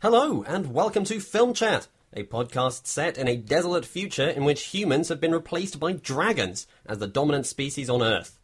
Hello, and welcome to Film Chat, a podcast set in a desolate future in which humans have been replaced by dragons as the dominant species on Earth.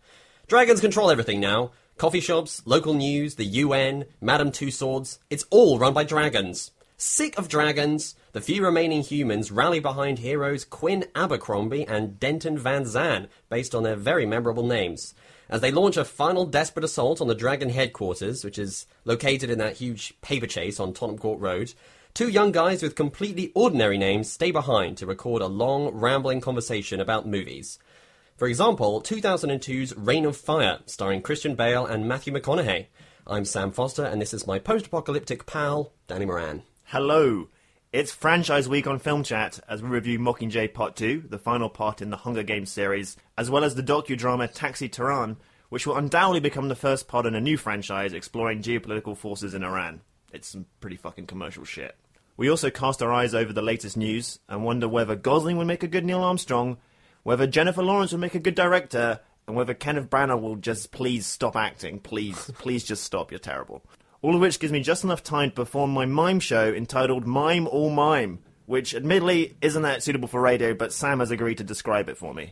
Dragons control everything now coffee shops, local news, the UN, Madame Tussauds. It's all run by dragons. Sick of dragons, the few remaining humans rally behind heroes Quinn Abercrombie and Denton Van Zan, based on their very memorable names as they launch a final desperate assault on the Dragon headquarters, which is located in that huge paper chase on Tottenham Court Road. Two young guys with completely ordinary names stay behind to record a long, rambling conversation about movies. For example, 2002's Reign of Fire, starring Christian Bale and Matthew McConaughey. I'm Sam Foster, and this is my post apocalyptic pal, Danny Moran. Hello. It's franchise week on Film Chat as we review Mockingjay Part 2, the final part in the Hunger Games series, as well as the docudrama Taxi Tehran, which will undoubtedly become the first part in a new franchise exploring geopolitical forces in Iran. It's some pretty fucking commercial shit. We also cast our eyes over the latest news and wonder whether Gosling would make a good Neil Armstrong, whether Jennifer Lawrence would make a good director, and whether Kenneth Branagh will just please stop acting. Please, please just stop. You're terrible all of which gives me just enough time to perform my mime show entitled Mime or Mime, which admittedly isn't that suitable for radio, but Sam has agreed to describe it for me.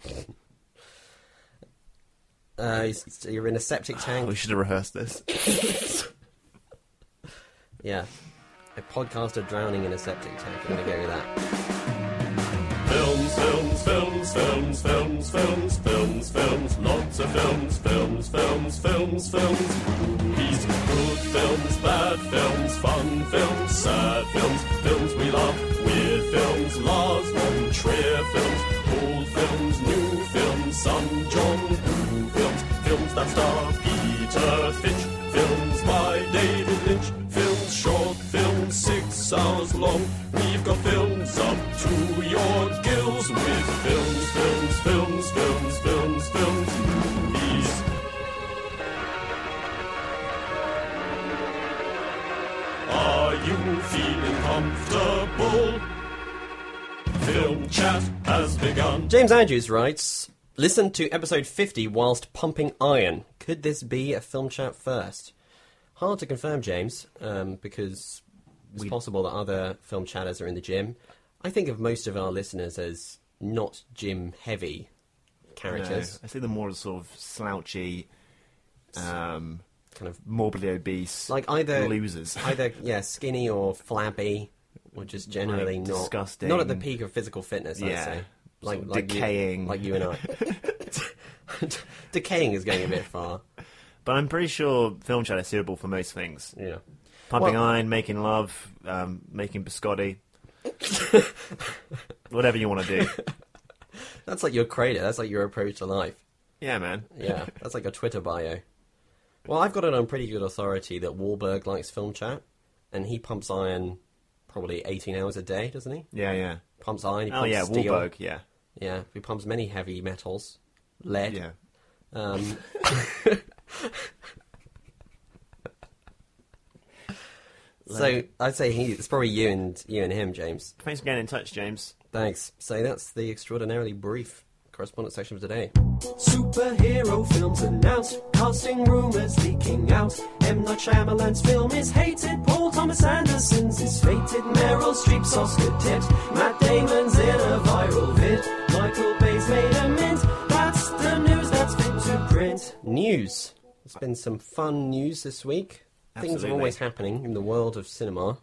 Uh, you're in a septic tank. we should have rehearsed this. yeah. A podcaster drowning in a septic tank. I'm going to go with that. Films, films, films, films, films, films, films, lots of films, films, films, films, films, movies, good films, bad films, fun films, sad films, films we love, weird films, Lars von Trier films, old films, new films, some John Woo films, films that star Peter Finch, films by David Lynch, films short, films six hours long, we've got films up to your has begun. James Andrews writes Listen to episode 50 whilst pumping iron. Could this be a film chat first? Hard to confirm, James, um, because it's possible that other film chatters are in the gym. I think of most of our listeners as not gym heavy characters. No, I see them more as sort of slouchy, um, kind of morbidly obese, like either losers, either yeah, skinny or flabby, or just generally like not disgusting, not at the peak of physical fitness. I'd yeah, say. like, sort of like decaying, you, like you and I. decaying is going a bit far. But I'm pretty sure film chat is suitable for most things. Yeah, pumping well, iron, making love, um, making biscotti, whatever you want to do. That's like your credo. That's like your approach to life. Yeah, man. yeah, that's like a Twitter bio. Well, I've got it on pretty good authority that Wahlberg likes film chat, and he pumps iron probably 18 hours a day, doesn't he? Yeah, yeah. Pumps iron. He oh, pumps yeah, steel. Wahlberg, yeah. Yeah, he pumps many heavy metals, lead. Yeah. Um, so I'd say he, it's probably you and you and him, James. Thanks for getting in touch, James. Thanks. So that's the extraordinarily brief correspondence section for today. Superhero films announced, casting rumors leaking out. M. Night Shyamalan's film is hated, Paul Thomas Anderson's is fated, Meryl Streep's Oscar tipped, Matt Damon's in a viral vid, Michael Bay's made a mint. That's the news that's fit to print. News. There's been some fun news this week. Things are always happening in the world of cinema.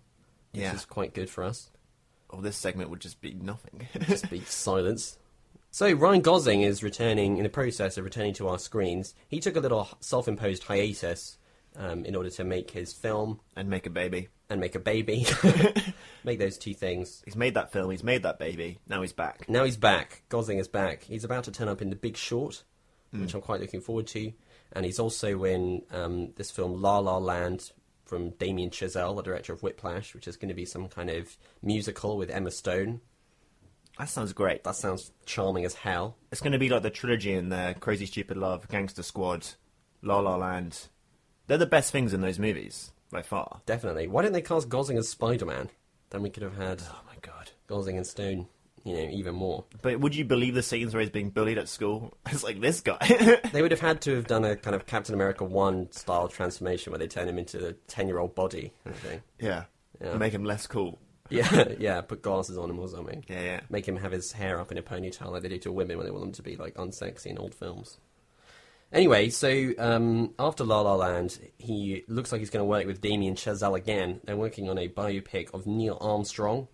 Which Yeah. is quite good for us. Oh, this segment would just be nothing. Just be silence. So Ryan Gosling is returning in the process of returning to our screens. He took a little self-imposed hiatus um, in order to make his film and make a baby. and make a baby. make those two things. He's made that film. He's made that baby. Now he's back. Now he's back. Gosling is back. He's about to turn up in The Big Short, Hmm. which I'm quite looking forward to. And he's also in um, this film La La Land from Damien Chazelle, the director of Whiplash, which is going to be some kind of musical with Emma Stone. That sounds great. That sounds charming as hell. It's going to be like the trilogy in there: Crazy Stupid Love, Gangster Squad, La La Land. They're the best things in those movies by far. Definitely. Why didn't they cast Gosling as Spider Man? Then we could have had Oh my god! Gosling and Stone, you know, even more. But would you believe the scenes where he's being bullied at school? It's like this guy. They would have had to have done a kind of Captain America 1 style transformation where they turn him into a 10 year old body kind of thing. yeah. Yeah. Make him less cool. Yeah, yeah, put glasses on him or something. Yeah, yeah. Make him have his hair up in a ponytail like they do to women when they want them to be like unsexy in old films. Anyway, so um, after La La Land, he looks like he's going to work with Damien Chazelle again. They're working on a biopic of Neil Armstrong.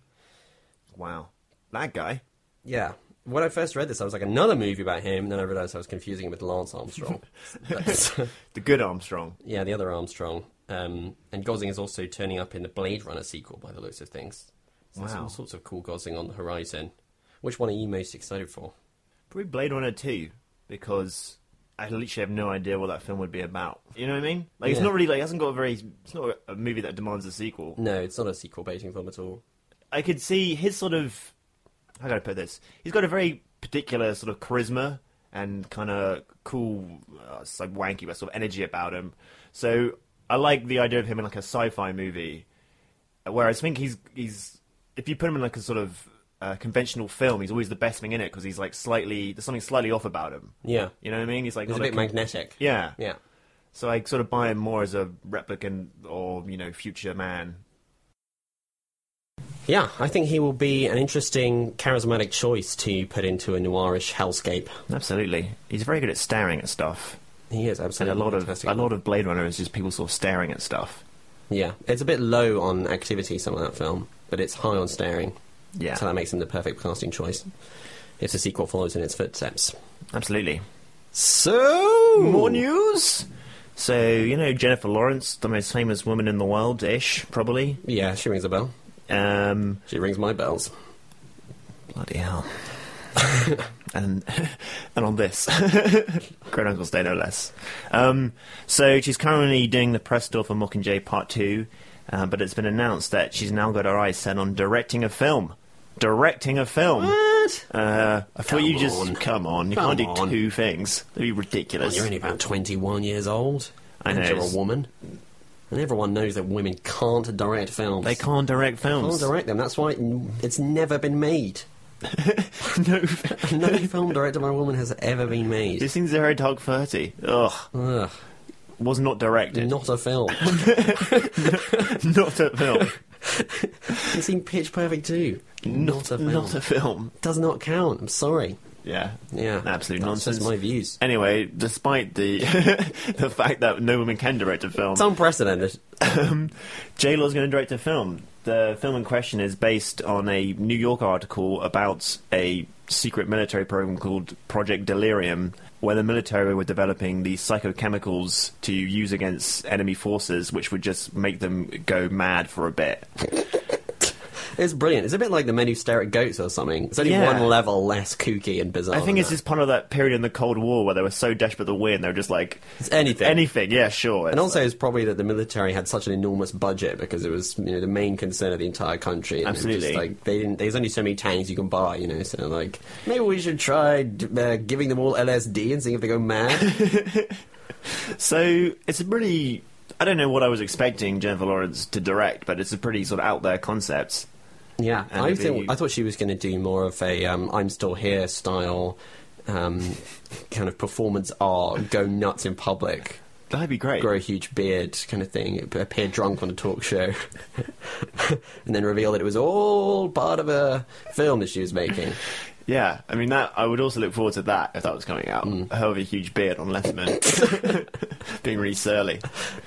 Wow. That guy. Yeah. When I first read this, I was like, another movie about him, and then I realised I was confusing him with Lance Armstrong. The good Armstrong. yeah, the other Armstrong. Um, and Gosling is also turning up in the Blade Runner sequel, by the looks of things. So there's Wow. all sorts of cool Gosling on the horizon. Which one are you most excited for? Probably Blade Runner 2, because I literally have no idea what that film would be about. You know what I mean? Like, it's not really, like, it hasn't got a very, it's not a movie that demands a sequel. No, it's not a sequel baiting film at all. I could see his sort of, how can I put this? He's got a very particular sort of charisma and kind of cool, uh, like wanky, but sort of energy about him. So I like the idea of him in like a sci-fi movie, whereas I think he's, he's, if you put him in like a sort of uh, conventional film, he's always the best thing in it because he's like slightly, there's something slightly off about him. Yeah. You know what I mean? He's like He's a bit con- magnetic. Yeah. Yeah. So I sort of buy him more as a replicant or you know future man. Yeah, I think he will be an interesting, charismatic choice to put into a noirish hellscape. Absolutely, he's very good at staring at stuff. He is And absolutely a lot of a lot of Blade Runner is just people sort of staring at stuff. Yeah, it's a bit low on activity, some of that film, but it's high on staring. Yeah, So that makes him the perfect casting choice. If the sequel follows in its footsteps. absolutely. So More news. So you know Jennifer Lawrence, the most famous woman in the world, ish probably. Yeah, she rings a bell. Um, She rings my bells. bloody hell. and and on this, Great Uncle's Day no less. Um, so she's currently doing the press tour for Mockingjay Part Two, uh, but it's been announced that she's now got her eyes set on directing a film. Directing a film. What? Uh, I thought Come you just on. come on. You Come can't do on. two things. That'd be ridiculous. you're only about 21 years old. I and know, you're a it's- woman. And everyone knows that women can't direct films. They can't direct films. Can't direct them. That's why it's never been made. No. No film directed by a woman has ever been made. This seems very dark thirty. Ugh. Ugh, Was not directed. not a film. not a film. It's seen Pitch Perfect too. Not a film. Not a film. Does not count. I'm sorry. Yeah. Yeah, Absolute That's nonsense. my views. Anyway, despite the the fact that no woman can direct a film, It's unprecedented. um, J Law's going to direct a film. The film in question is based on a New York article about a secret military program called Project Delirium, where the military were developing these psychochemicals to use against enemy forces, which would just make them go mad for a bit. It's brilliant. It's a bit like the men who stare at goats or something. It's only Yeah. one level less kooky and bizarre. I think than it's that. just part of that period in the Cold War where they were so desperate to win, they were just like It's anything. anything. Yeah, sure. And It's also, it's probably that the military had such an enormous budget because it was, you know, the main concern of the entire country. And it was Absolutely. Just, like they didn't. There's only so many tanks you can buy, you know. So like, maybe we should try uh, giving them all LSD and seeing if they go mad. So it's a pretty. I don't know what I was expecting Jennifer Lawrence to direct, but it's a pretty sort of out there concept. Yeah, And I think I thought she was going to do more of a um, "I'm still here" style. Um, kind of performance art, go nuts in public, That'd be great. grow a huge beard kind of thing, appear drunk on a talk show, and then reveal that it was all part of a film that she was making. Yeah, I mean that. I would also look forward to that if that was coming out. Mm. Her with a huge beard on Letterman, being really surly.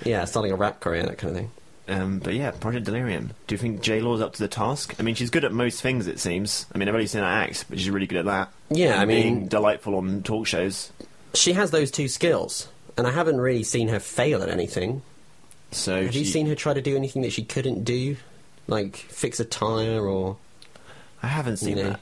Yeah, starting a rap career, that kind of thing. Um, but yeah, Project Delirium. Do you think J Law's up to the task? I mean, she's good at most things. It seems. I mean, I've only seen her act, but she's really good at that. Yeah, I mean- being delightful on talk shows. She has those two skills, and I haven't really seen her fail at anything. So Have you seen her try to do anything that she couldn't do? Like fix a tyre or, I haven't seen you know, that.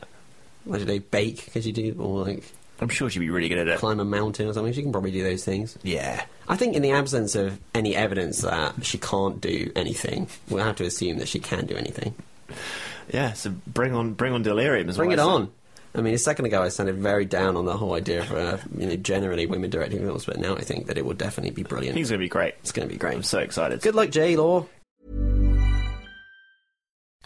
I don't know, bake, could you do? Or like I'm sure she'd be really good at it. climb a mountain or something? She can probably do those things. Yeah. I think in the absence of any evidence that she can't do anything, we'll have to assume that she can do anything. Yeah. So bring on, bring on Delirium. Is Bring it on. I mean, a second ago I sounded very down on the whole idea of, uh, you know, generally women directing films, but now I think that it will definitely be I brilliant. think it's going to be great. It's going to be great. I'm so excited. Good luck, J Law.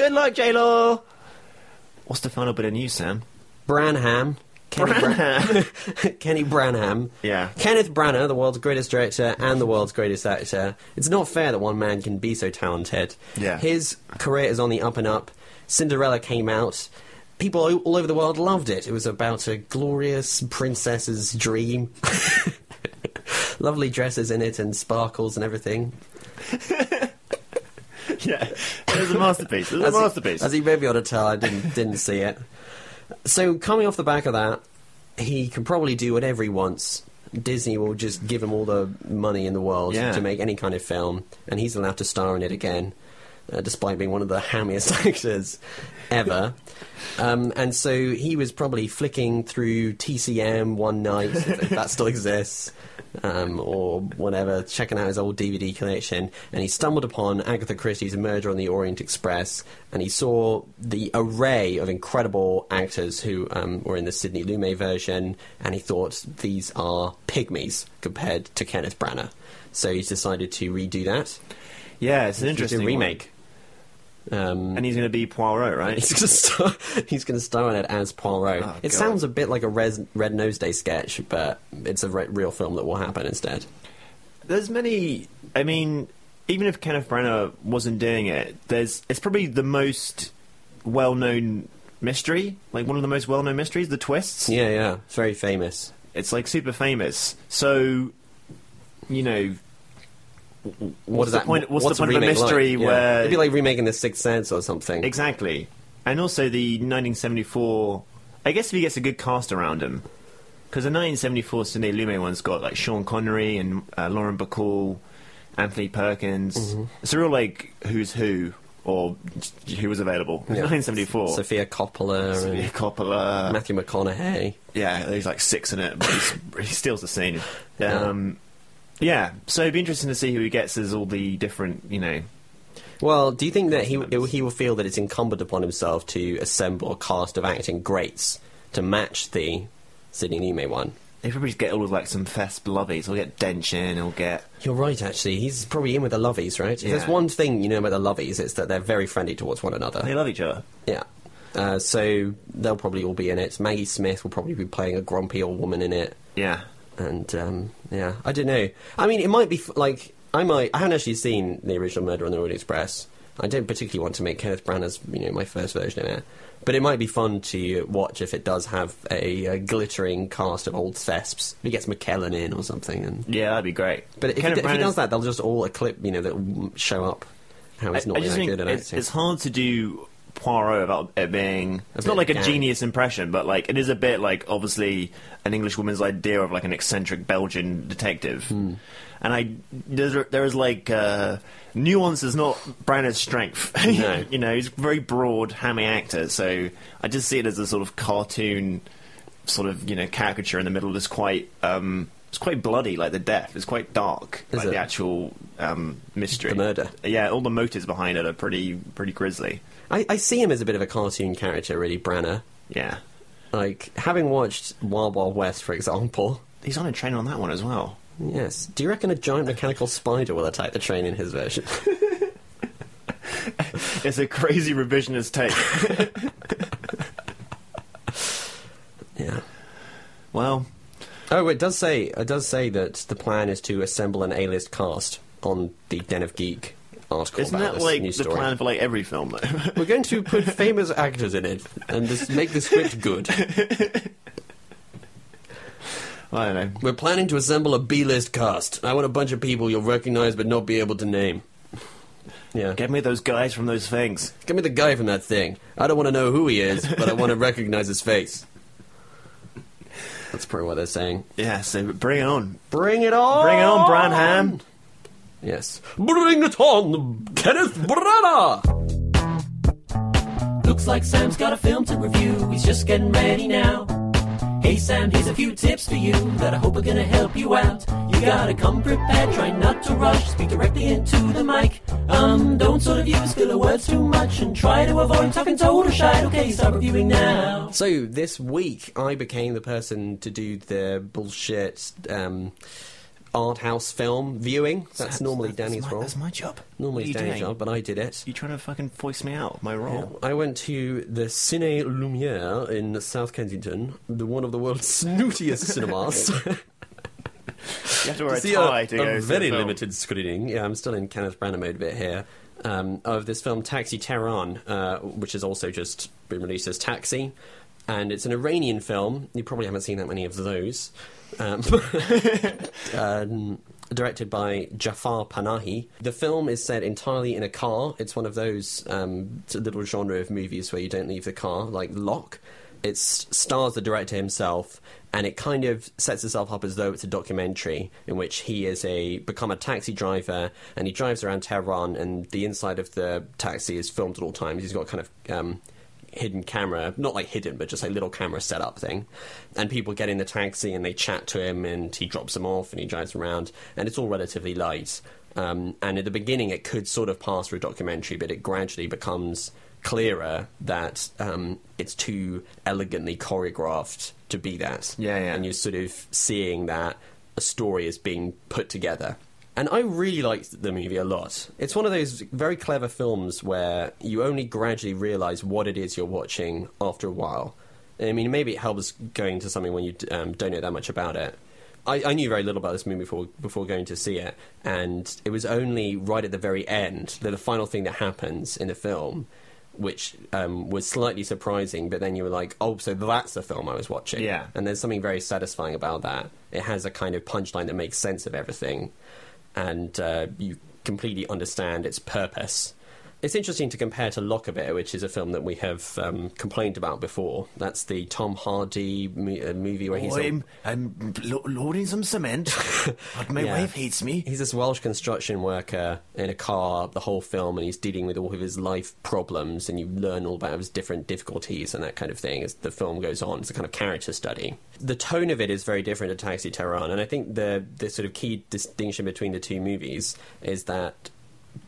Good luck, J Law. What's the final bit of news, Sam? Branham. Kenny, Bran- Kenny Branham. Yeah. Kenneth Branagh, the world's greatest director and the world's greatest actor. It's not fair that one man can be so talented. Yeah. His career is on the up and up. Cinderella came out. People all over the world loved it. It was about a glorious princess's dream. Lovely dresses in it and sparkles and everything. yeah. It was a masterpiece. It was As a he- masterpiece. As he may be able to tell, I didn't didn't see it. So coming off the back of that, he can probably do whatever he wants. Disney will just give him all the money in the world Yeah. to make any kind of film, and he's allowed to star in it again, uh, despite being one of the hammiest actors ever. Um, and so he was probably flicking through TCM one night, if that still exists, um, or whatever, checking out his old DVD collection, and he stumbled upon Agatha Christie's Murder on the Orient Express, and he saw the array of incredible actors who um, were in the Sidney Lumet version, and he thought these are pygmies compared to Kenneth Branagh. So he's decided to redo that. yeah, it's an interesting remake. one. Um, And he's going to be Poirot, right? He's going to star. He's going to star in it as Poirot. Oh, it God. sounds a bit like a Res, Red Nose Day sketch, but it's a re- real film that will happen instead. There's many. I mean, even if Kenneth Branagh wasn't doing it, there's. It's probably the most well-known mystery, like one of the most well-known mysteries, the twists. Yeah, yeah, it's very famous. It's like super famous. So, you know, What what's is the that? point? What's, what's the a point of a remake like? mystery Yeah. where it'd be like remaking The Sixth Sense or something? exactly? And also the 1974. I guess if he gets a good cast around him, because the 1974 Sidney Lumet one's got like Sean Connery and uh, Lauren Bacall, Anthony Perkins. Mm-hmm. It's a real like who's who or who was available. Yeah. 1974. Sophia Coppola Sofia and Coppola. Matthew McConaughey. Yeah, there's like six in it, but he steals the scene. Yeah. Um, yeah, so it'd be interesting to see who he gets as all the different, you know. Well, do you think that he he will feel that it's incumbent upon himself to assemble a cast of acting greats to match the Sidney Lumet one? Probably just get all of like some fest lovies. He'll get Dench in, he'll get. You're right, actually. He's probably in with the Lovies, right? If Yeah. there's one thing you know about the Lovies, it's that they're very friendly towards one another. They love each other. Yeah. Uh, so they'll probably all be in it. Maggie Smith will probably be playing a grumpy old woman in it. Yeah. And um, yeah, I don't know. I mean, it might be f- like I might. I haven't actually seen the original Murder on the Orient Express. I don't particularly want to make Kenneth Branagh's, you know, my first version of it. But it might be fun to watch if it does have a, a glittering cast of old thesps. If he gets McKellen in or something, and Yeah, that'd be great. but if, he, if he does that, they'll just all eclipse, you know, that will show up how he's not I just that think good at it's, acting. it's hard to do Poirot about it being. It's not like a genius impression, but like it is a bit like obviously an English woman's idea of like an eccentric Belgian detective. Hmm. And I there's, there is like uh, nuance is not Branagh's strength. No. you know, he's a very broad, hammy actor. So I just see it as a sort of cartoon, sort of you know caricature in the middle that's quite um, It's quite bloody, like the death. It's quite dark, Is like it? the actual um, mystery. The murder. Yeah, all the motives behind it are pretty pretty grisly. I, I see him as a bit of a cartoon character, really, Branner. Yeah, Like, having watched Wild Wild West, for example, he's on a train on that one as well. yes. Do you reckon a giant mechanical spider will attack the train in his version? It's a crazy revisionist take. yeah. well, Oh, it does say it does say that the plan is to assemble an A-list cast on the Den of Geek article. isn't that like the story. plan for like every film though? We're going to put famous actors in it and just make the script good. I don't know. We're planning to assemble a B-list cast. I want a bunch of people you'll recognize but not be able to name. Yeah. Get me those guys from those things. Give me the guy from that thing. I don't want to know who he is, but I want to recognize his face. That's probably what they're saying. Yeah, so bring it on. Bring it on! Bring it on, Branham. Yes. Bring it on, Kenneth Branagh! Looks like Sam's got a film to review. He's just getting ready now. Hey Sam, here's a few tips for you that I hope are gonna help you out. You gotta come prepared, try not to rush, speak directly into the mic. Um, don't sort of use filler words too much and try to avoid talking total shite. Okay, start reviewing now. So, this week, I became the person to do the bullshit um, art house film viewing. That's, normally Danny's my, role. That's my job. normally you Danny's doing? job, but I did it. You're trying to fucking voice me out of my role? I went to the Cine Lumiere in South Kensington, the one of the world's snootiest cinemas. You have to wear a tie a, to go a very limited screening. Yeah, I'm still in Kenneth Branagh mode a bit here. Um, of this film Taxi Tehran, uh, which has also just been released as Taxi, and it's an Iranian film. You probably haven't seen that many of those. Um, um, directed by Jafar Panahi. The film is set entirely in a car. It's one of those um, little genre of movies where you don't leave the car, like Locke. It stars the director himself, and it kind of sets itself up as though it's a documentary in which he is a become a taxi driver, and he drives around Tehran, and the inside of the taxi is filmed at all times. He's got kind of um, hidden camera, not like hidden, but just a little camera setup thing. And people get in the taxi and they chat to him, and he drops them off and he drives them around, and it's all relatively light. Um, and at the beginning, it could sort of pass for a documentary, but it gradually becomes clearer that um, it's too elegantly choreographed to be that. Yeah, yeah. And you're sort of seeing that a story is being put together. And I really liked the movie a lot. It's one of those very clever films where you only gradually realize what it is you're watching after a while. I mean, maybe it helps going to something when you um, don't know that much about it. I, I knew very little about this movie before, before going to see it, and it was only right at the very end, that the final thing that happens in the film, which um, was slightly surprising, but then you were like, oh, so that's the film I was watching. Yeah. And there's something very satisfying about that. It has a kind of punchline that makes sense of everything, and uh, you completely understand its purpose. It's interesting to compare to Locke a bit, which is a film that we have um, complained about before. That's the Tom Hardy mo- uh, movie where he's a- I'm, I'm lo- loading some cement, but my Yeah. wife hates me. He's this Welsh construction worker in a car the whole film, and he's dealing with all of his life problems, and you learn all about his different difficulties and that kind of thing as the film goes on. It's a kind of character study. The tone of it is very different to Taxi Tehran, and I think the the sort of key distinction between the two movies is that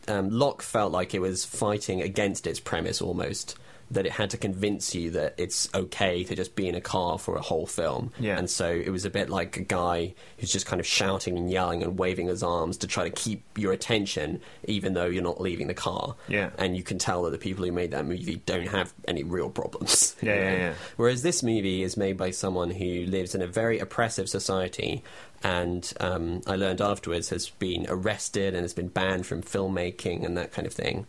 um, Locke felt like it was fighting against its premise almost. That it had to convince you that it's okay to just be in a car for a whole film. Yeah. And so it was a bit like a guy who's just kind of shouting and yelling and waving his arms to try to keep your attention, even though you're not leaving the car. Yeah. And you can tell that the people who made that movie don't have any real problems. Yeah, yeah, yeah. Whereas this movie is made by someone who lives in a very oppressive society and um, I learned afterwards has been arrested and has been banned from filmmaking and that kind of thing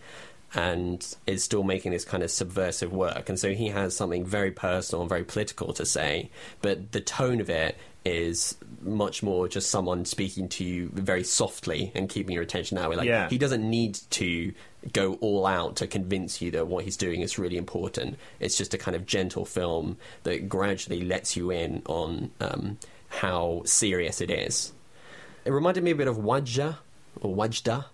and is still making this kind of subversive work. And so he has something very personal and very political to say, but the tone of it is much more just someone speaking to you very softly and keeping your attention that way. Like Yeah. he doesn't need to go all out to convince you that what he's doing is really important. It's just a kind of gentle film that gradually lets you in on um, how serious it is. It reminded me a bit of Wadjda or Wadjda,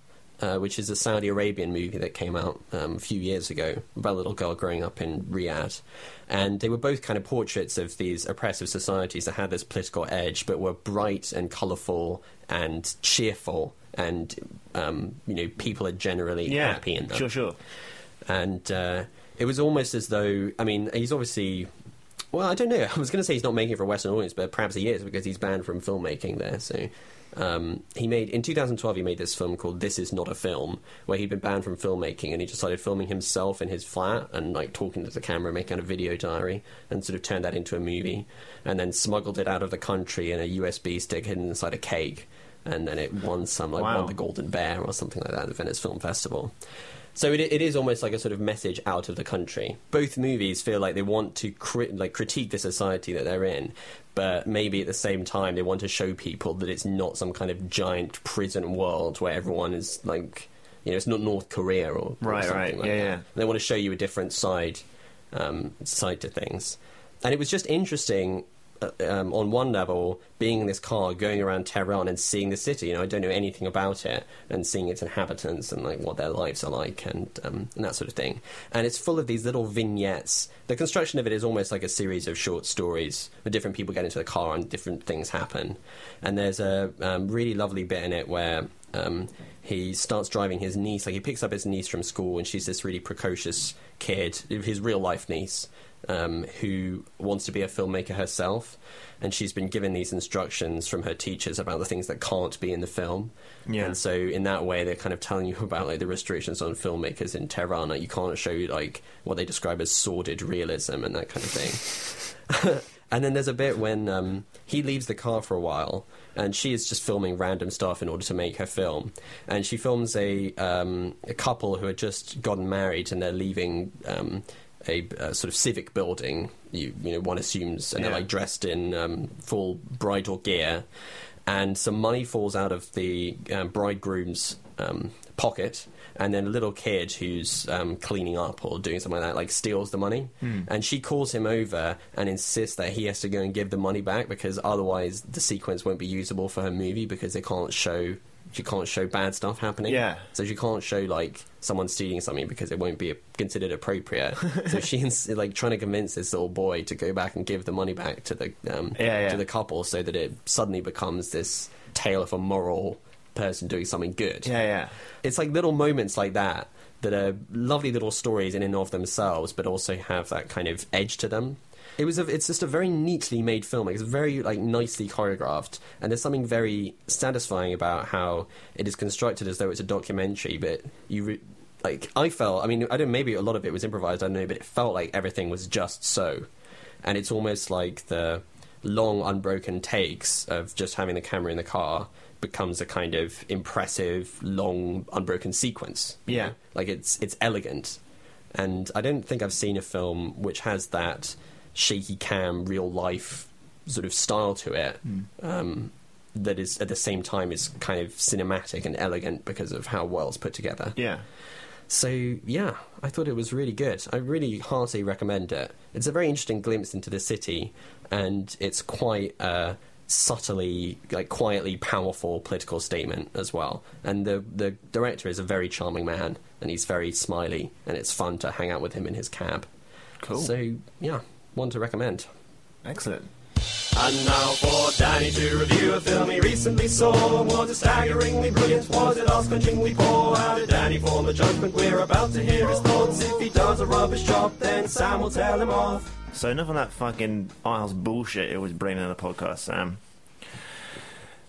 uh, which is a Saudi Arabian movie that came out um, a few years ago about a little girl growing up in Riyadh. And they were both kind of portraits of these oppressive societies that had this political edge, but were bright and colourful and cheerful, and um, you know people are generally Yeah, happy in them sure, sure. and uh, it was almost as though I mean he's obviously well I don't know I was going to say he's not making it for a Western audience but perhaps he is because he's banned from filmmaking there so um, he made in 2012 he made this film called This Is Not a Film where he'd been banned from filmmaking and he just started filming himself in his flat and like talking to the camera making a video diary and sort of turned that into a movie and then smuggled it out of the country in a USB stick hidden inside a cake and then it won some like Wow. won the Golden Bear or something like that at the Venice Film Festival. So it, it is almost like a sort of message out of the country. Both movies feel like they want to cri- like critique the society that they're in, but maybe at the same time they want to show people that it's not some kind of giant prison world where everyone is like, you know, it's not North Korea or, or Right, something right. like Yeah, that. yeah. They want to show you a different side um, side to things, and it was just interesting. Uh, Um, on one level, being in this car, going around Tehran and seeing the city. You know, I don't know anything about it, and seeing its inhabitants and like what their lives are like, and um, and that sort of thing. And it's full of these little vignettes. The construction of it is almost like a series of short stories where different people get into the car and different things happen. And there's a um, really lovely bit in it where um, he starts driving his niece. Like he picks up his niece from school, and she's this really precocious kid, his real life niece, um, who wants to be a filmmaker herself. And she's been given these instructions from her teachers about the things that can't be in the film. Yeah. And so in that way, they're kind of telling you about like the restrictions on filmmakers in Tehran. Like you can't show like what they describe as sordid realism and that kind of thing. and then there's a bit when um, he leaves the car for a while, and she is just filming random stuff in order to make her film. And she films a um, a couple who had just gotten married, and they're leaving. Um, a, a sort of civic building, you you know, one assumes, and they're like dressed in um, full bridal gear, and some money falls out of the um, bridegroom's um, pocket, and then a little kid who's um, cleaning up or doing something like that, like steals the money, and she calls him over and insists that he has to go and give the money back because otherwise the sequence won't be usable for her movie because they can't show. She can't show bad stuff happening. Yeah. So she can't show like someone stealing something because it won't be considered appropriate. so she's like trying to convince this little boy to go back and give the money back to the um, Yeah, yeah. to the couple, so that it suddenly becomes this tale of a moral person doing something good. Yeah, yeah. It's like little moments like that that are lovely little stories in and of themselves, but also have that kind of edge to them. It was a, it's just a very neatly made film. It's very like nicely choreographed, and there's something very satisfying about how it is constructed as though it's a documentary. But you re- like I felt. I mean, I don't. Maybe a lot of it was improvised. I don't know, but it felt like everything was just so, and it's almost like the long unbroken takes of just having the camera in the car becomes a kind of impressive long unbroken sequence Yeah. know? like it's it's elegant and i don't think i've seen a film which has that shaky cam real life sort of style to it um, that is at the same time is kind of cinematic and elegant because of how well it's put together Yeah. so yeah, I thought it was really good. I really heartily recommend it. It's a very interesting glimpse into the city, and it's quite a subtly, like quietly powerful political statement as well. And the the director is a very charming man, and he's very smiley, and it's fun to hang out with him in his cab. Cool. So yeah, one to recommend. Excellent. And now for Danny to review a film he recently saw. Was it staggeringly brilliant? Was it ass-clenchingly poor? How did Danny form a judgment? We're about to hear his thoughts. If he does a rubbish job, then Sam will tell him off. So enough of that fucking Isles bullshit it was bringing in the podcast, Sam.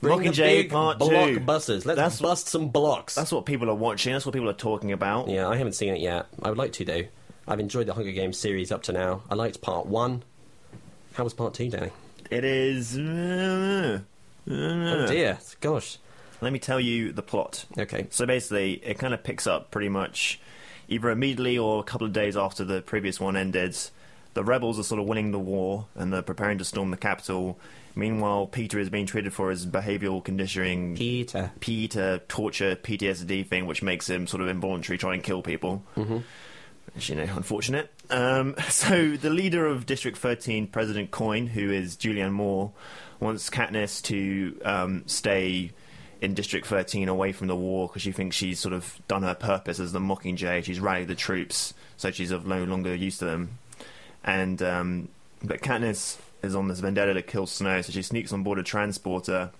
Bring the Mockingjay big Part block 2. buses. Let's That's- bust some blocks. That's what people are watching. That's what people are talking about. Yeah, I haven't seen it yet. I would like to though. I've enjoyed the Hunger Games series up to now. I liked part one. How was part two, Danny? It is. uh, Oh dear, gosh. Let me tell you the plot. Okay. So basically, it kind of picks up pretty much either immediately or a couple of days after the previous one ended. The rebels are sort of winning the war and they're preparing to storm the capital. Meanwhile, Peeta is being treated for his behavioural conditioning. Peeta. Peeta torture PTSD thing, which makes him sort of involuntary try and kill people. Mm-hmm. Which, you know, unfortunate. Um, so the leader of District 13, President Coin, who is Julianne Moore, wants Katniss to um, stay in District 13 away from the war because she thinks she's sort of done her purpose as the Mockingjay. She's rallied the troops, so she's of no longer used to them. And um, but Katniss is on this vendetta to kill Snow, so she sneaks on board a transporter.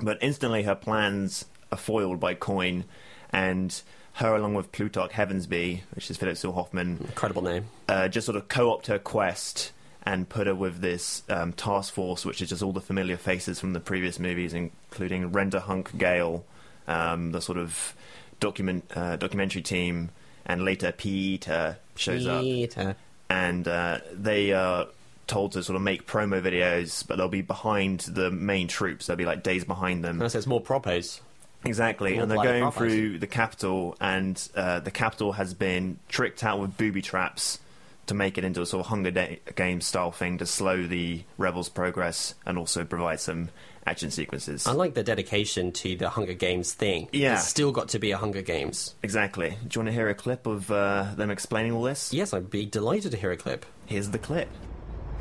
But instantly, her plans are foiled by Coin, and her, along with Plutarch Heavensbee, which is Philip Seymour Hoffman, Incredible name. uh, just sort of co-opt her quest and put her with this um, task force, which is just all the familiar faces from the previous movies, including Renda Hunk Gale, um, the sort of document uh, documentary team, and later Peeta shows up, Peeta. and uh, they are told to sort of make promo videos, but they'll be behind the main troops. They'll be like days behind them. That says more propos. Exactly, and they're going prophets. through the capital, and uh, the capital has been tricked out with booby traps to make it into a sort of Hunger da- Games style thing to slow the rebels' progress and also provide some action sequences. I like the dedication to the Hunger Games thing. Yeah. It's still got to be a Hunger Games. exactly. Do you want to hear a clip of uh, them explaining all this? Yes, I'd be delighted to hear a clip. Here's the clip.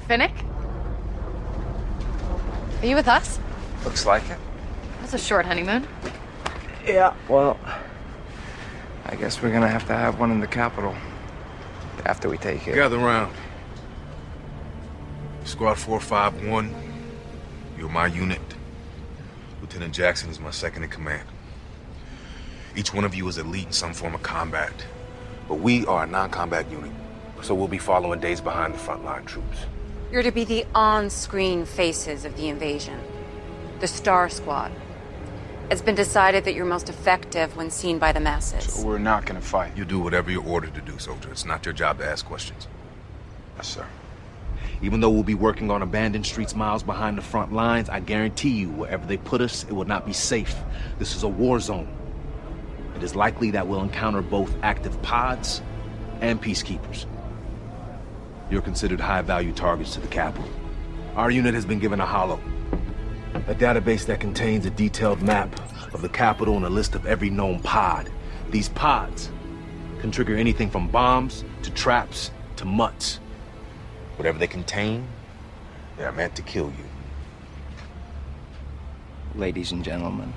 Finnick? Are you with us? Looks like it. That's a short honeymoon. Yeah, well, I guess we're gonna have to have one in the capital after we take it. Gather round. Squad 451, you're my unit. Lieutenant Jackson is my second in command. Each one of you is elite in some form of combat. But we are a non combat unit, so we'll be following days behind the frontline troops. You're to be the on screen faces of the invasion. The Star Squad. It's been decided that you're most effective when seen by the masses. So We're not gonna fight. You do whatever you're ordered to do, soldier. It's not your job to ask questions. Yes, sir. Even though we'll be working on abandoned streets miles behind the front lines, I guarantee you, wherever they put us, it will not be safe. This is a war zone. It is likely that we'll encounter both active pods and peacekeepers. You're considered high value targets to the capital. Our unit has been given a hollow, a database that contains a detailed map of the capital and a list of every known pod. These pods can trigger anything from bombs to traps to mutts. Whatever they contain, they are meant to kill you. Ladies and gentlemen,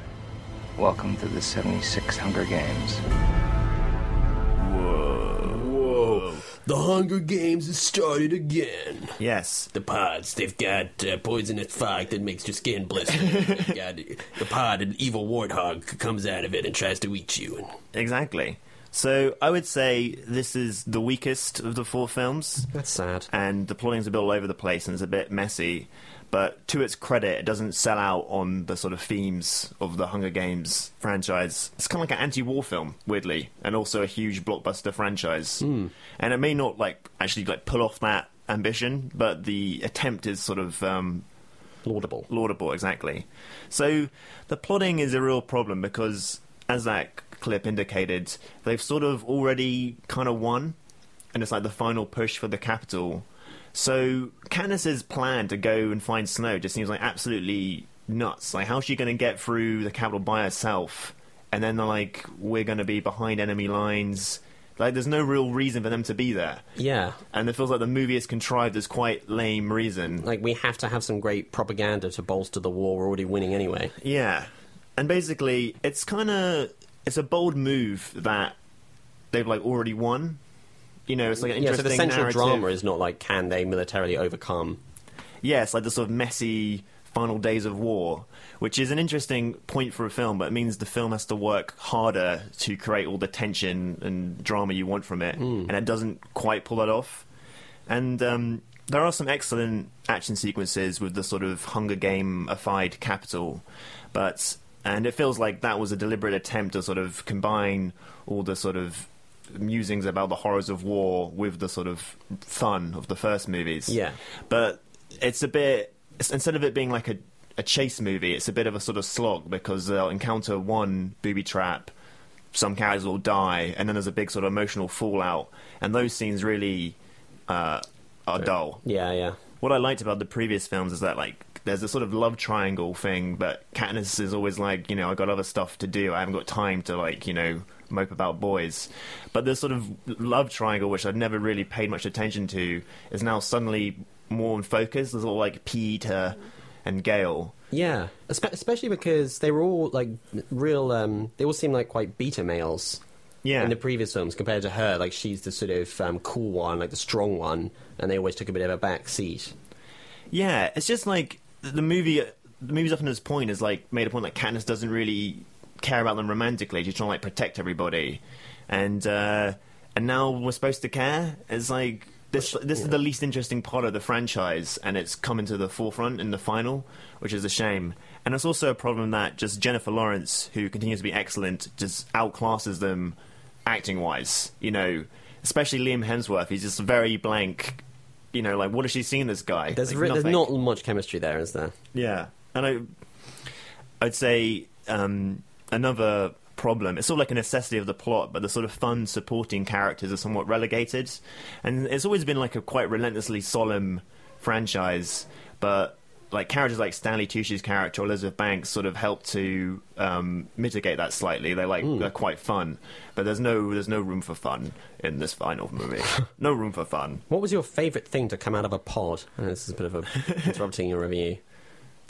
welcome to the 76 Hunger Games. The Hunger Games has started again. Yes. The pods, they've got uh, poisonous fog that makes your skin blister. Got the pod, an evil warthog comes out of it and tries to eat you. And Exactly. So I would say this is the weakest of the four films. That's sad. And the plotting's a bit all over the place and it's a bit messy. But to its credit, it doesn't sell out on the sort of themes of the Hunger Games franchise. It's kind of like an anti-war film, weirdly, and also a huge blockbuster franchise. And it may not like actually like pull off that ambition, but the attempt is sort of um, laudable. Laudable, exactly. So the plotting is a real problem because, as that clip indicated, they've sort of already kind of won, and it's like the final push for the capital. So Katniss's plan to go and find Snow just seems like absolutely nuts. Like, how's she going to get through the capital by herself? And then they're like, we're going to be behind enemy lines. Like, there's no real reason for them to be there. Yeah. And it feels like the movie is contrived as quite lame reason. Like, we have to have some great propaganda to bolster the war we're already winning anyway. Yeah, and basically, it's kind of it's a bold move that they've like already won. You know, it's like an yeah, so the central narrative. drama is not like, can they militarily overcome? It's like the sort of messy final days of war, which is an interesting point for a film, but it means the film has to work harder to create all the tension and drama you want from it, Hmm. and it doesn't quite pull that off. And um, there are some excellent action sequences with the sort of Hunger Game-ified capital, but and it feels like that was a deliberate attempt to sort of combine all the sort of musings about the horrors of war with the sort of fun of the first movies. Yeah. But it's a bit instead of it being like a a chase movie, it's a bit of a sort of slog because they'll encounter one booby trap, some characters will die, and then there's a big sort of emotional fallout, and those scenes really uh, are dull. Yeah, yeah. What I liked about the previous films is that like there's a sort of love triangle thing, but Katniss is always like, you know, I got other stuff to do. I haven't got time to like, you know, mope about boys. But this sort of love triangle, which I'd never really paid much attention to, is now suddenly more in focus. There's all like Peeta and Gale. Yeah, espe- especially because they were all like real. Um, they all seem like quite beta males. Yeah. In the previous films, compared to her, like she's the sort of um, cool one, like the strong one, and they always took a bit of a back seat. Yeah, it's just like the movie. The movie's up to this point is like made a point like Katniss doesn't really care about them romantically. She's trying to like protect everybody, and uh, and now we're supposed to care. It's like this. This is the least interesting part of the franchise, and it's coming to the forefront in the final, which is a shame. And it's also a problem that just Jennifer Lawrence, who continues to be excellent, just outclasses them acting wise. You know, especially Liam Hemsworth. He's just very blank. You know, like what has she seen this guy? There's Like, re- there's not much chemistry there, is there? Yeah, and I, I'd say um, another problem. It's sort of like a necessity of the plot, but the sort of fun supporting characters are somewhat relegated, and it's always been like a quite relentlessly solemn franchise. But like characters like Stanley Tucci's character Elizabeth Banks sort of help to um, mitigate that slightly. They're like they're quite fun, but there's no there's no room for fun in this final movie. no room for fun. What was your favourite thing to come out of a pod? This is a bit of a interrupting your review.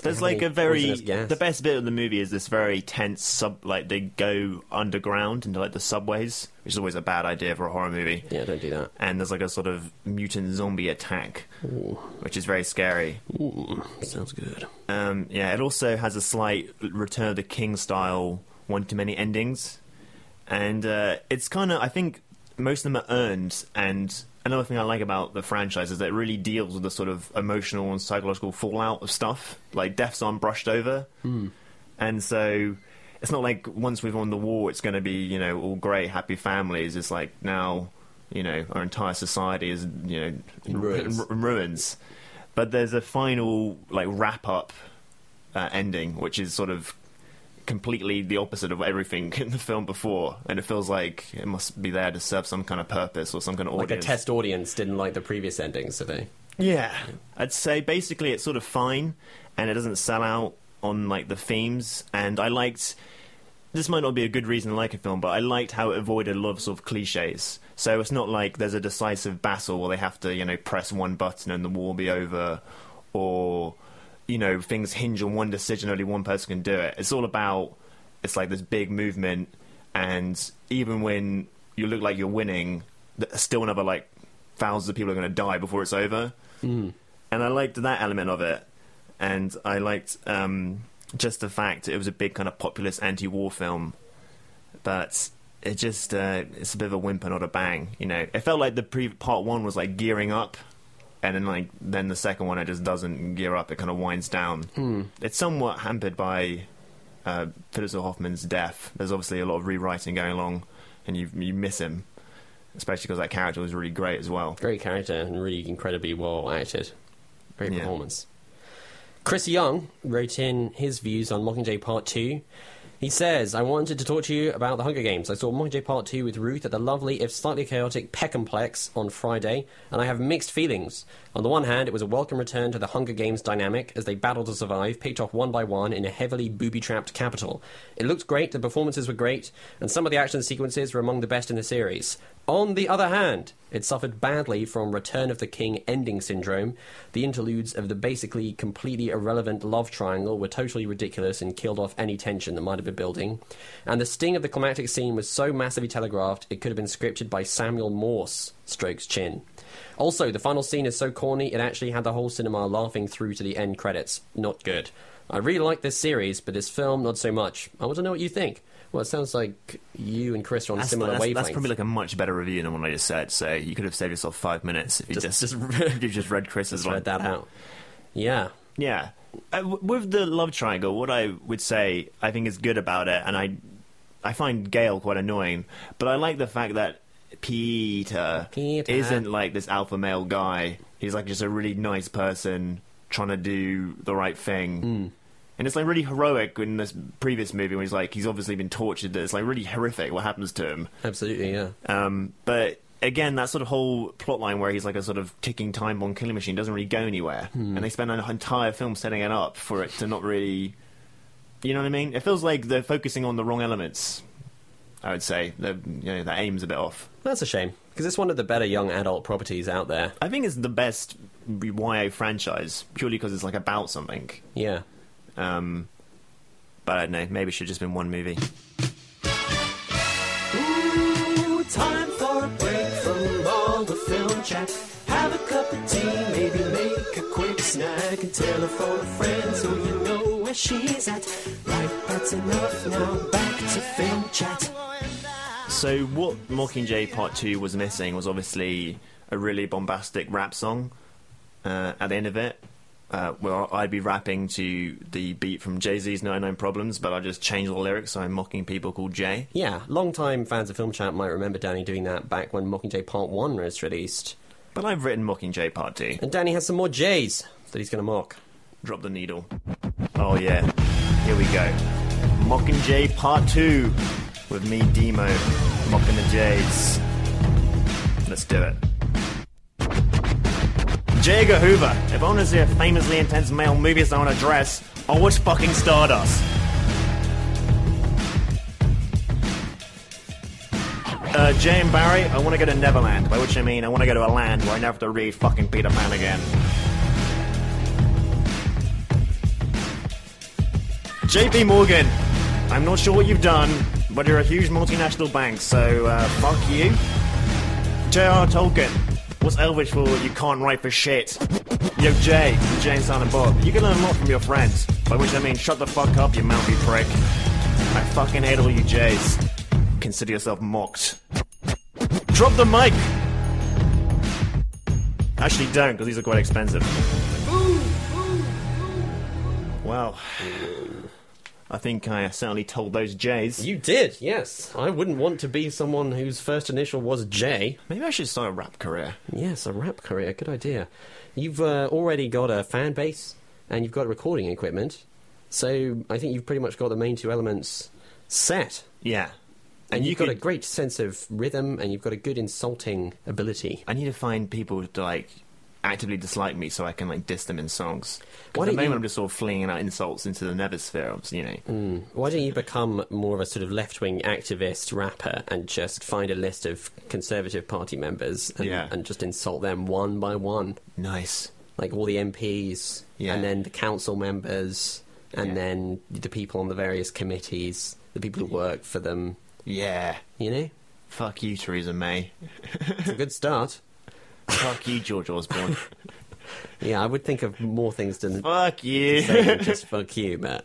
There's like a very the best bit of the movie is this very tense sub like they go underground into like the subways, which is always a bad idea for a horror movie. Yeah, don't do that. And there's like a sort of mutant zombie attack, which is very scary. Ooh, sounds good. Um, yeah, it also has a slight Return of the King style one too many endings, and uh, it's kind of I think most of them are earned. And another thing I like about the franchise is that it really deals with the sort of emotional and psychological fallout of stuff. Like deaths aren't brushed over, and so it's not like once we've won the war, it's going to be you know all great happy families. It's like now. You know, our entire society is you know In ruins. in ruins. But there's a final like wrap up uh, ending, which is sort of completely the opposite of everything in the film before, and it feels like it must be there to serve some kind of purpose or some kind of Like a test audience didn't like the previous endings, did they? Yeah, I'd say basically it's sort of fine, and it doesn't sell out on like the themes. And I liked. This might not be a good reason to like a film, but I liked how it avoided a lot of sort of cliches. So it's not like there's a decisive battle where they have to, you know, press one button and the war will be over, or you know, things hinge on one decision, only one person can do it. It's all about it's like this big movement, and even when you look like you're winning, still another like thousands of people are going to die before it's over. Mm. And I liked that element of it, and I liked um, just the fact it was a big kind of populist anti-war film, but it just uh, it's a bit of a whimper, not a bang. You know, it felt like the pre- part one was like gearing up, and then like then the second one it just doesn't gear up; it kind of winds down. Hmm. It's somewhat hampered by uh, Philip Hoffman's death. There's obviously a lot of rewriting going along, and you you miss him, especially because that character was really great as well. Great character and really incredibly well acted. Great Yeah. performance. Chris Young wrote in his views on Mockingjay Part 2. He says, I wanted to talk to you about the Hunger Games. I saw Mockingjay Part 2 with Ruth at the lovely, if slightly chaotic, Peckhamplex on Friday, and I have mixed feelings. On the one hand, it was a welcome return to the Hunger Games dynamic as they battled to survive, picked off one by one in a heavily booby trapped Capitol. It looked great, the performances were great, and some of the action sequences were among the best in the series. On the other hand, it suffered badly from Return of the King ending syndrome. The interludes of the basically completely irrelevant love triangle were totally ridiculous and killed off any tension that might have been building. And the sting of the climactic scene was so massively telegraphed it could have been scripted by Samuel Morse, strokes chin. Also, the final scene is so corny it actually had the whole cinema laughing through to the end credits. Not good. I really like this series, but this film, not so much. I want to know what you think. Well, it sounds like you and Chris are on That's, similar that's, wavelengths. that's probably like a much better review than what I just said. So you could have saved yourself five minutes if you Just- just, just- you just read Chris's Just read that out. Yeah. Yeah. Uh, with the love triangle, what I would say I think is good about it, and I I find Gale quite annoying, but I like the fact that Peeta, Peeta. isn't like this alpha male guy. He's like just a really nice person trying to do the right thing. Hmm. And it's like really heroic in this previous movie when he's like he's obviously been tortured. It's like really horrific what happens to him. Absolutely, yeah. Um, but again, that sort of whole plot line where he's like a sort of ticking time bomb killing machine doesn't really go anywhere. Hmm. And they spend an entire film setting it up for it to not really. You know what I mean? It feels like they're focusing on the wrong elements. I would say the you know the aim's a bit off. That's a shame. Because it's one of the better young adult properties out there. I think it's the best YA franchise purely because it's like about something. Yeah. Um, but I don't know. Maybe it should have just been one movie. Ooh, time for a break from all the film chat. Have a cup of tea, maybe make a quick snack and telephone a friend so you know where she's at. Right, that's enough now. Back to film chat. So what Mockingjay Part Two was missing was obviously a really bombastic rap song uh, at the end of it. Uh, where I'd be rapping to the beat from Jay Z's 99 Problems, but I just changed the lyrics so I'm mocking people called Jay. Yeah, long-time fans of Film Chat might remember Danny doing that back when Mockingjay Part 1 was released. But I've written Mockingjay Part 2. And Danny has some more Jays that he's going to mock. Drop the needle. Oh yeah, here we go. Mockingjay Part 2 with me, Demo, mocking the Jays. Let's do it. J. Edgar Hoover. If I want to see a famously intense male movie star on a dress, I watch fucking Stardust. Uh, J.M. Barrie, I want to go to Neverland, by which I mean I want to go to a land where I never have to read fucking Peter Pan again. JP Morgan, I'm not sure what you've done, but you're a huge multinational bank, so uh, fuck you. J.R. Tolkien, what's Elvish for you can't write for shit? Yo, Jay, from Jay and Bob, you can learn a lot from your friends, by which I mean shut the fuck up, you mouthy prick. I fucking hate all you Jays. Consider yourself mocked. Drop the mic! Actually, don't, because these are quite expensive. Well, I think I certainly told those J's. You did, yes. I wouldn't want to be someone whose first initial was J. Maybe I should start a rap career. Yes, a rap career. Good idea. You've uh, already got a fan base and you've got recording equipment. So I think you've pretty much got the main two elements set. Yeah. And, And you you've got a great sense of rhythm and you've got a good insulting ability. I need to find people to like actively dislike me so I can like diss them in songs. Why at the moment you- I'm just sort of flinging out insults into the neversphere, you know. Mm. Why don't you become more of a sort of left wing activist rapper and just find a list of Conservative Party members and, Yeah. and just insult them one by one? Nice. Like all the MPs, Yeah. and then the council members, and Yeah. then the people on the various committees, the people who work for them. Yeah. You know? Fuck you, Theresa May. It's a good start. Fuck you, George Osborne. Yeah, I would think of more things than Fuck you. than just fuck you, Matt.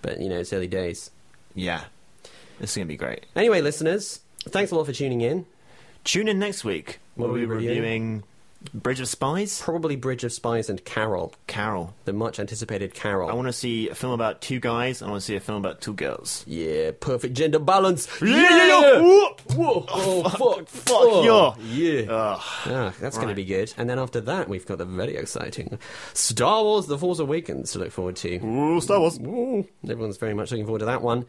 But, you know, it's early days. yeah. This is going to be great. Anyway, listeners, thanks a lot for tuning in. Tune in next week. What We'll are be reviewing? reviewing Bridge of Spies. Probably Bridge of Spies and Carol, Carol. the much anticipated Carol. I want to see a film about two guys. I want to see a film about two girls. Yeah, perfect gender balance. Yeah, Whoa! Whoa! Oh, fuck! Fuck Oh, yeah. Yeah. Ugh. Ah, that's going to be good. And then after that, we've got the very exciting Star Wars: The Force Awakens to look forward to. Ooh, Star Wars. Ooh, everyone's very much looking forward to that one.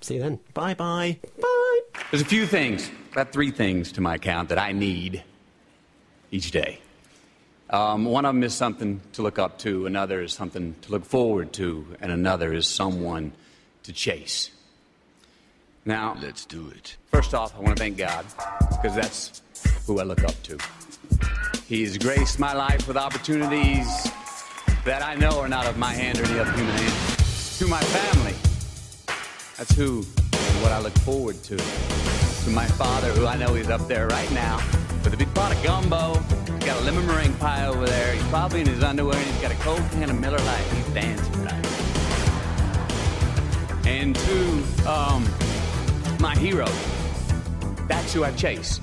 See you then. Bye bye. Bye. There's a few things, about three things to my account, that I need each day. Um, one of them is something to look up to, another is something to look forward to, and another is someone to chase. Now, Let's do it. first off, I want to thank God, because that's who I look up to. He's graced my life with opportunities that I know are not of my hand or any other human hand. To my family, that's who and what I look forward to. To my father, who I know is up there right now with a big pot of gumbo. He's got a lemon meringue pie over there. He's probably in his underwear and he's got a cold can of Miller Lite. He's dancing right. And to um, my hero, that's who I chase.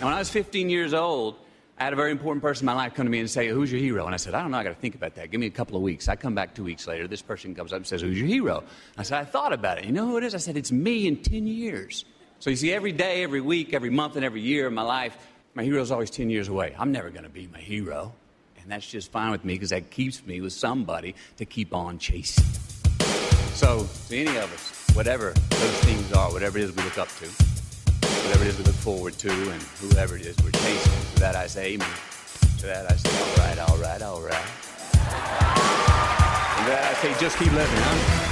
Now, when I was 15 years old, I had a very important person in my life come to me and say, Who's your hero? And I said, I don't know, I got to think about that. Give me a couple of weeks. I come back two weeks later. This person comes up and says, Who's your hero? I said, I thought about it. You know who it is? I said, It's me in 10 years. So you see, every day, every week, every month, and every year of my life, my hero's always 10 years away. I'm never going to be my hero. And that's just fine with me because that keeps me with somebody to keep on chasing. So, to any of us, whatever those things are, whatever it is we look up to, whatever it is we look forward to, and whoever it is we're chasing, to that I say amen. To that I say, all right, all right, all right. And to that I say, just keep living, huh?